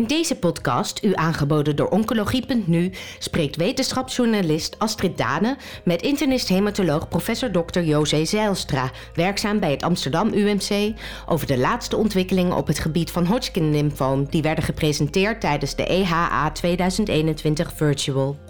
In deze podcast, u aangeboden door Oncologie.nu, spreekt wetenschapsjournalist Astrid Dane met internist-hematoloog professor Dr. José Zeilstra, werkzaam bij het Amsterdam UMC, over de laatste ontwikkelingen op het gebied van Hodgkin-lymfoom die werden gepresenteerd tijdens de EHA 2021 Virtual.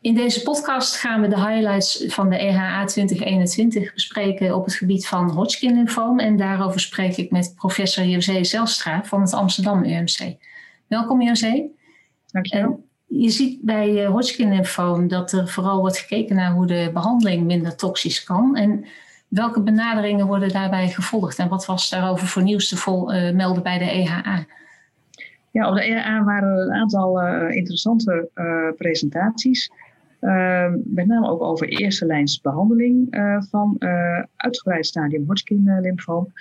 In deze podcast gaan we de highlights van de EHA 2021 bespreken op het gebied van Hodgkin-lymfoom. En daarover spreek ik met professor José Zelstra van het Amsterdam UMC. Welkom José. Dankjewel. Je ziet bij eh, Hodgkin-lymfoom dat er vooral wordt gekeken naar hoe de behandeling minder toxisch kan. En welke benaderingen worden daarbij gevolgd? En wat was daarover voor nieuws te vol, uh, melden bij de EHA? Ja, op de EHA waren er een aantal uh, interessante presentaties. Uh, met name ook over eerste lijns behandeling uh, van uh, uitgebreid stadium Hodgkin-lymfoom.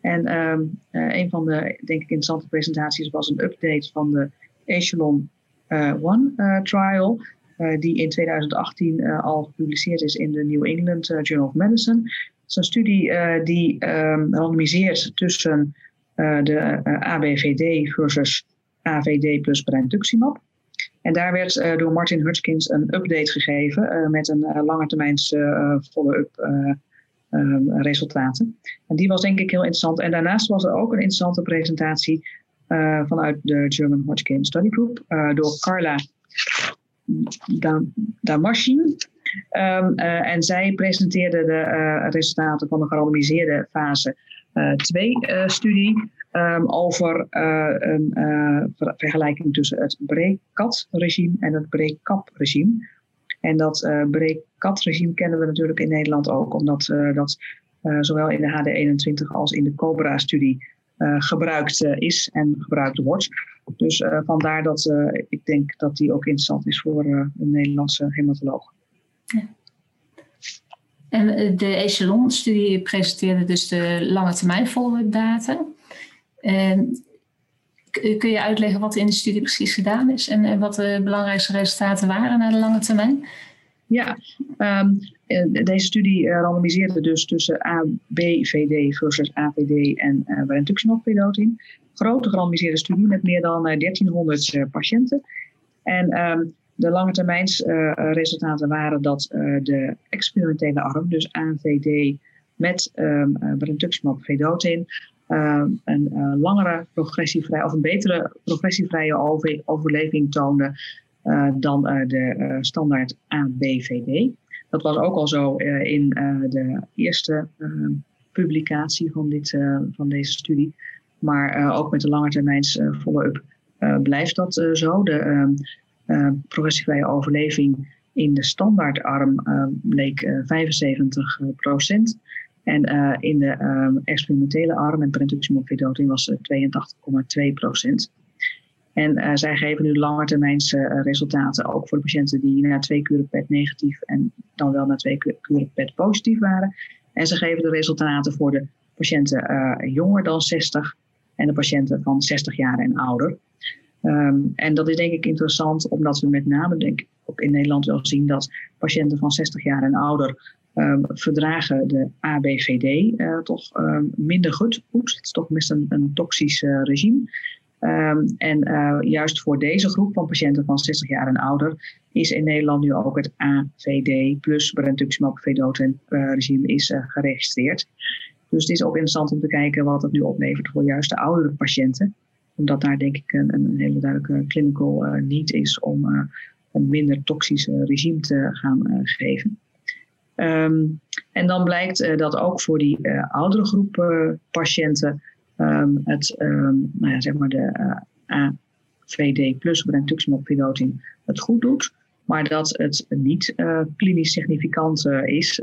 En ehm, een van de, denk ik, interessante presentaties was een update van de Echelon 1 trial. die in 2018 al gepubliceerd is in de New England Journal of Medicine. Het is een studie die um, randomiseert tussen de ABVD versus AVD plus brentuximab. En daar werd uh, door Martin Hutchkins een update gegeven uh, met een uh, lange termijns follow-up resultaten. En die was denk ik heel interessant. En daarnaast was er ook een interessante presentatie vanuit de German Hodgkin Study Group door Carla Damashin. Um, en zij presenteerde de resultaten van de gerandomiseerde fase 2-studie. Um, over uh, een vergelijking tussen het BRECAT-regime en het BRECAP-regime. En dat BRECAT-regime kennen we natuurlijk in Nederland ook, omdat dat zowel in de HD21 als in de COBRA-studie gebruikt is en gebruikt wordt. Dus vandaar dat ik denk dat die ook interessant is voor een Nederlandse hematoloog. Ja. En de Echelon-studie presenteerde dus de lange termijn follow-up data. Kun je uitleggen wat in de studie precies gedaan is en, en wat de belangrijkste resultaten waren naar de lange termijn? Ja, um, deze studie uh, randomiseerde dus tussen ABVD versus AVD en uh, eh, brentuximab vedotin. Grote gerandomiseerde studie met meer dan uh, 1300 uh, patiënten. En um, de lange termijns uh, resultaten waren dat de experimentele arm, dus AVD met um, brentuximab vedotin, uh, een uh, langere progressievrije of een betere progressievrije over, overleving toonde dan de standaard ABVD. Dat was ook al zo in de eerste publicatie van, dit, van deze studie. Maar ook met de langetermijns follow-up blijft dat zo. De progressievrije overleving in de standaardarm bleek 75 procent. En in de experimentele arm met brentuximab vedotin was 82,2 procent. En zij geven nu langetermijns uh, resultaten, ook voor de patiënten die na twee kuren PET negatief en dan wel na twee kuren PET positief waren. En ze geven de resultaten voor de patiënten jonger dan 60 en de patiënten van 60 jaar en ouder. Um, en dat is denk ik interessant, omdat we met name denk ik, ook in Nederland wel zien dat patiënten van 60 jaar en ouder um, verdragen de ABVD uh, toch um, minder goed. Het is toch best een, toxisch uh, regime. En uh, juist voor deze groep van patiënten van 60 jaar en ouder is in Nederland nu ook het AVD plus brentuximab vedotin regime is geregistreerd. Dus het is ook interessant om te kijken wat het nu oplevert voor juist de oudere patiënten. Omdat daar denk ik een, een hele duidelijke clinical need is om een minder toxisch regime te gaan geven. Um, en dan blijkt dat ook voor die oudere groep patiënten um, het, um, nou ja, zeg maar de AVD plus brentuximab vedotin het goed doet. Maar dat het niet klinisch significant is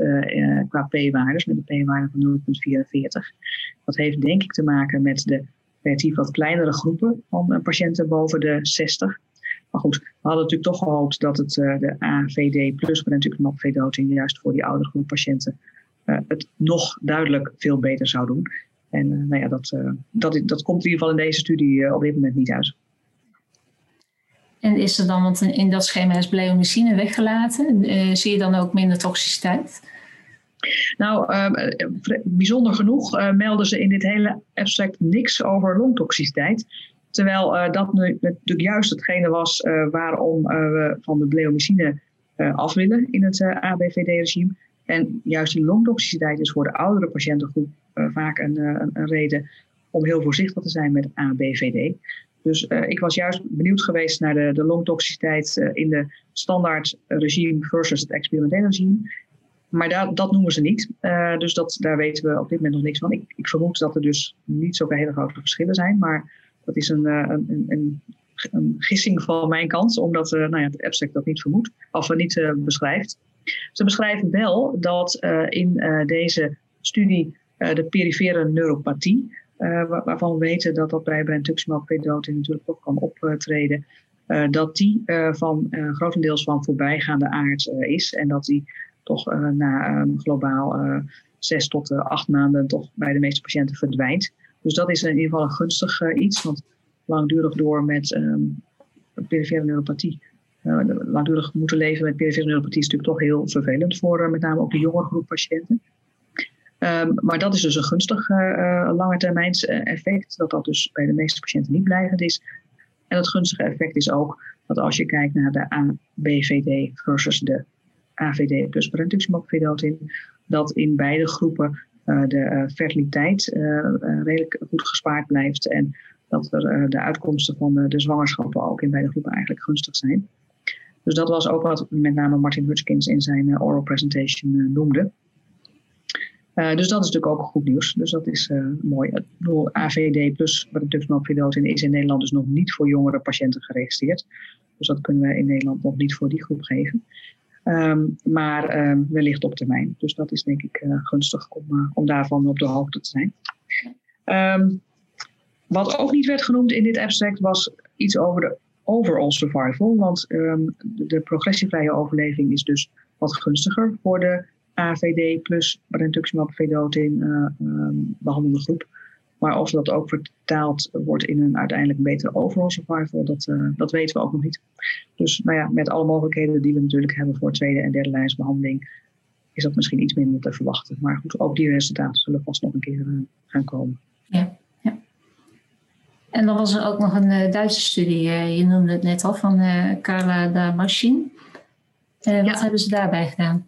qua p-waardes, met een p-waarde van 0,44. Dat heeft denk ik te maken met de relatief wat kleinere groepen van patiënten boven de 60. Maar goed, we hadden natuurlijk toch gehoopt dat het uh, de AVD plus brentuximab vedotin juist voor die oudere groep patiënten uh, het nog duidelijk veel beter zou doen. En nou ja, dat, dat, dat komt in ieder geval in deze studie op dit moment niet uit. En is er dan, want in dat schema is bleomycine weggelaten, zie je dan ook minder toxiciteit? Nou, uh, bijzonder genoeg melden ze in dit hele abstract niks over longtoxiciteit. Terwijl dat nu natuurlijk juist hetgene was waarom we van de bleomycine af willen in het ABVD-regime. En juist die longtoxiciteit is voor de oudere patiëntengroep vaak een, reden om heel voorzichtig te zijn met ABVD. Dus ik was juist benieuwd geweest naar de, de longtoxiciteit in de standaard regime versus het experimentele regime. Maar dat noemen ze niet. Uh, dus dat, daar weten we op dit moment nog niks van. Ik, ik vermoed dat er dus niet zulke hele grote verschillen zijn. Maar dat is een, een, een, een gissing van mijn kant, omdat nou ja, abstract dat niet vermoedt, of niet beschrijft. Ze beschrijven wel dat in deze studie de perifere neuropathie, waarvan we weten dat dat bij brentuximab vedotin natuurlijk ook kan optreden. Dat die van grotendeels van voorbijgaande aard is en dat die toch na globaal zes tot acht maanden toch bij de meeste patiënten verdwijnt. Dus dat is in ieder geval een gunstig iets, want langdurig door met um, perifere neuropathie langdurig moeten leven met perifere neuropathie is natuurlijk toch heel vervelend voor met name ook de jonge groep patiënten. Um, maar dat is dus een gunstig uh, lange termijns effect, dat dat dus bij de meeste patiënten niet blijvend is. En het gunstige effect is ook dat als je kijkt naar de ABVD versus de AVD plus brentuximab vedotin, dat in beide groepen uh, de fertiliteit redelijk goed gespaard blijft en dat de uitkomsten van de, de zwangerschappen ook in beide groepen eigenlijk gunstig zijn. Dus dat was ook wat met name Martin Hutchkins in zijn oral presentation noemde. Dus dat is natuurlijk ook goed nieuws. Dus dat is mooi. Ik bedoel, AVD plus rituximab is in Nederland dus nog niet voor jongere patiënten geregistreerd. Dus dat kunnen we in Nederland nog niet voor die groep geven. Um, maar um, wellicht op termijn. Dus dat is denk ik uh, gunstig om, om daarvan op de hoogte te zijn. Um, wat ook niet werd genoemd in dit abstract was iets over de overall survival. Want de progressievrije overleving is dus wat gunstiger voor de AVD plus brentuximab vedotin uh, um, behandelde groep. Maar of dat ook vertaald wordt in een uiteindelijk betere overall survival, dat, uh, dat weten we ook nog niet. Dus nou ja, met alle mogelijkheden die we natuurlijk hebben voor tweede en derde lijnsbehandeling, is dat misschien iets minder te verwachten. Maar goed, ook die resultaten zullen vast nog een keer uh, gaan komen. Ja, ja. En dan was er ook nog een Duitse studie, je noemde het net al, van Carla Damashin. wat ja. hebben ze daarbij gedaan?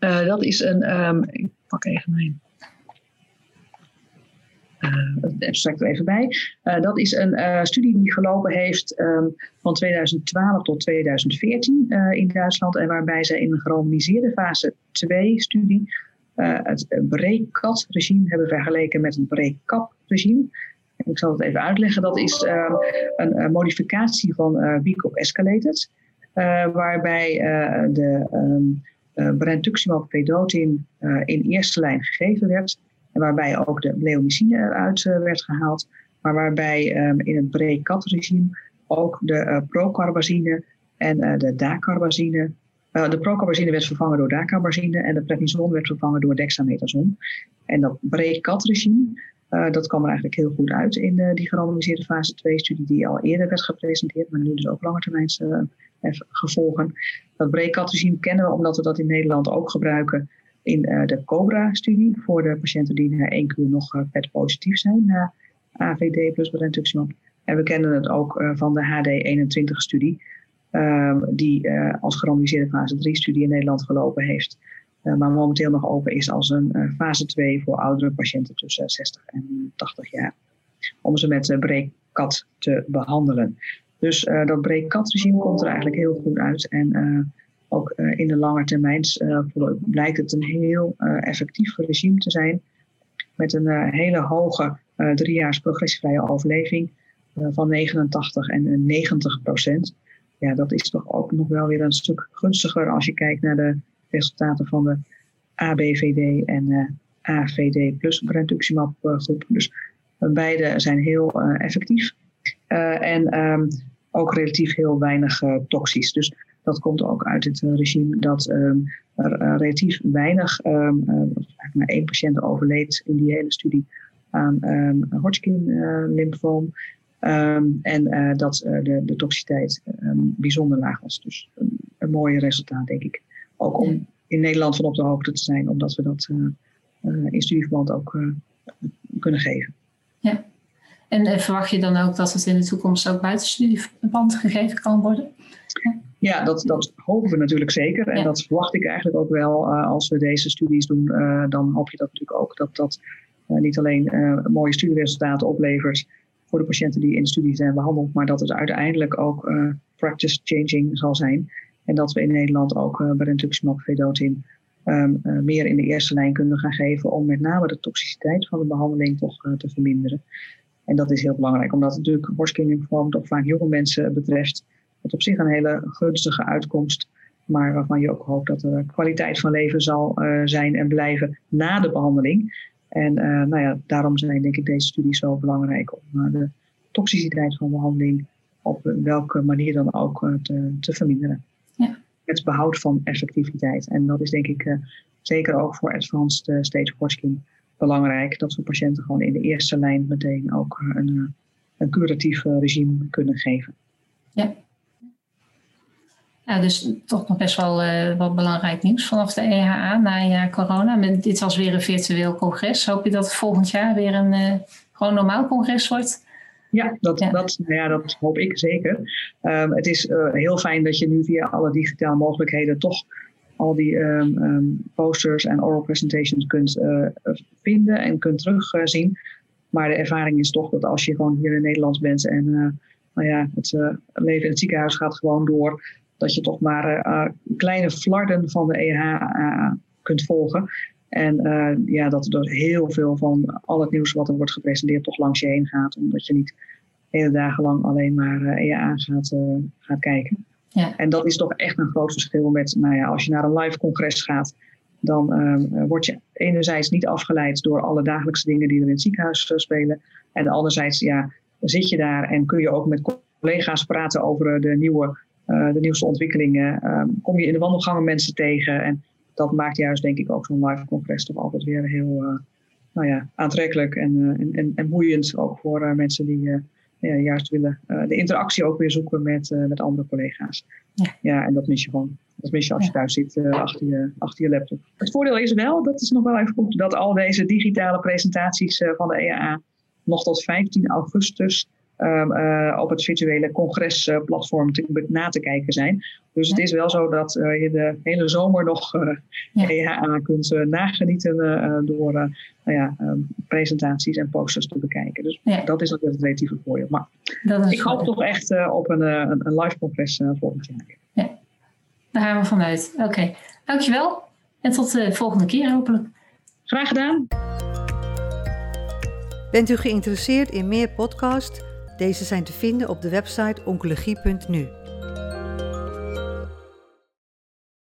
Uh, dat is een, um, ik pak even mijn uh, abstract er even bij. Uh, dat is een uh, studie die gelopen heeft um, van 2012 tot 2014 in Duitsland. En waarbij zij in een gerandomiseerde fase 2 studie het BRECAT-regime hebben vergeleken met het BRECAP-regime. Ik zal het even uitleggen. Dat is um, een, modificatie van uh, Week Escalated. waarbij de um, uh, brentuximab in eerste lijn gegeven werd. En waarbij ook de bleomycine eruit uh, werd gehaald. Maar waarbij um, in het BRECAT-regime ook de procarbazine en de dacarbazine de procarbazine werd vervangen door dacarbazine en de prednison werd vervangen door dexamethason. En dat BRECAT-regime, uh, dat kwam er eigenlijk heel goed uit in uh, die gerandomiseerde fase 2-studie die al eerder werd gepresenteerd, maar nu dus ook langetermijns uh, gevolgen. Dat BRECAT-regime kennen we omdat we dat in Nederland ook gebruiken in de COBRA-studie voor de patiënten die na één keer nog PET-positief zijn na AVD plus brentuximab. En we kennen het ook van de HD21-studie, ehm, die als gerandomiseerde fase 3-studie in Nederland gelopen heeft. Maar momenteel nog open is als een fase 2 voor oudere patiënten tussen 60 en 80 jaar. Om ze met BRECAT te behandelen. Dus dat BRECAT-regime komt er eigenlijk heel goed uit. En ook in de lange termijn blijkt het een heel effectief regime te zijn. Met een hele hoge driejaars progressievrije overleving van 89 en 90 procent. Ja, dat is toch ook nog wel weer een stuk gunstiger als je kijkt naar de resultaten van de ABVD en eh, AVD plus brentuximab eh, groep. Dus beide zijn heel effectief en um, ook relatief heel weinig toxisch. Dus dat komt ook uit het regime dat um, er relatief weinig, um, maar één patiënt overleed in die hele studie aan Hodgkin-lymfoom. en dat de, de toxiciteit bijzonder laag was. Dus een, een mooi resultaat, denk ik. Ook om in Nederland van op de hoogte te zijn, omdat we dat in studieverband ook kunnen geven. Ja. En verwacht je dan ook dat het in de toekomst ook buiten studieverband gegeven kan worden? Ja, dat, dat hopen we natuurlijk zeker. En dat verwacht ik eigenlijk ook wel als we deze studies doen. dan hoop je dat natuurlijk ook dat dat niet alleen mooie studieresultaten oplevert voor de patiënten die in de studie zijn behandeld, maar dat het uiteindelijk ook practice changing zal zijn. En dat we in Nederland ook bij rituximab vedotin um, meer in de eerste lijn kunnen gaan geven om met name de toxiciteit van de behandeling toch te verminderen. En dat is heel belangrijk, omdat het natuurlijk Hodgkin-lymfoom toch vaak jonge mensen betreft. Het op zich een hele gunstige uitkomst, maar waarvan je ook hoopt dat er kwaliteit van leven zal zijn en blijven na de behandeling. En nou ja, daarom zijn denk ik deze studies zo belangrijk om de toxiciteit van de behandeling op welke manier dan ook te, te verminderen het behoud van effectiviteit. En dat is denk ik zeker ook voor advanced stage Hodgkin belangrijk. Dat we patiënten gewoon in de eerste lijn meteen ook een, een curatief regime kunnen geven. Ja. Ja, dus toch nog best wel wat belangrijk nieuws vanaf de EHA na een jaar corona. Met, dit was weer een virtueel congres. Hoop je dat het volgend jaar weer een gewoon normaal congres wordt? Ja, dat, Dat, nou ja, dat hoop ik zeker. Um, het is uh, heel fijn dat je nu via alle digitale mogelijkheden toch al die um, um, posters en oral presentations kunt vinden en kunt terugzien. maar de ervaring is toch dat als je gewoon hier in Nederland bent en nou ja, het leven in het ziekenhuis gaat gewoon door, dat je toch maar kleine flarden van de EH kunt volgen. En uh, ja, dat er door heel veel van al het nieuws wat er wordt gepresenteerd toch langs je heen gaat. Omdat je niet hele dagen lang alleen maar uh, eh, EA gaat, gaat kijken. Ja. En dat is toch echt een groot verschil met, nou ja, als je naar een live congres gaat, dan uh, word je enerzijds niet afgeleid door alle dagelijkse dingen die er in het ziekenhuis spelen. En anderzijds, ja, zit je daar en kun je ook met collega's praten over de, nieuwe, de nieuwste ontwikkelingen. Ehm, kom je in de wandelgangen mensen tegen en dat maakt juist denk ik ook zo'n live congres toch altijd weer heel uh, nou ja, aantrekkelijk en, uh, en, en, boeiend. Ook voor mensen die ja, juist willen de interactie ook weer zoeken met, met andere collega's. Ja. ja, en dat mis je gewoon. Dat mis je als je thuis zit achter, je, achter je laptop. Het voordeel is wel, dat is nog wel even goed, dat al deze digitale presentaties van de EAA nog tot 15 augustus um, uh, op het virtuele congresplatform te, na te kijken zijn. Dus het is wel zo dat uh, je de hele zomer nog uh, ja. EHA kunt nagenieten door nou ja, um, presentaties en posters te bekijken. Dus ja. dat is ook het relatieve voordeel. Maar ik hoop toch echt op een, een, een, live congres volgend jaar. Ja, daar gaan we vanuit. Oké, okay. dankjewel. En tot de volgende keer hopelijk. Graag gedaan. Bent u geïnteresseerd in meer podcasts? Deze zijn te vinden op de website oncologie.nu.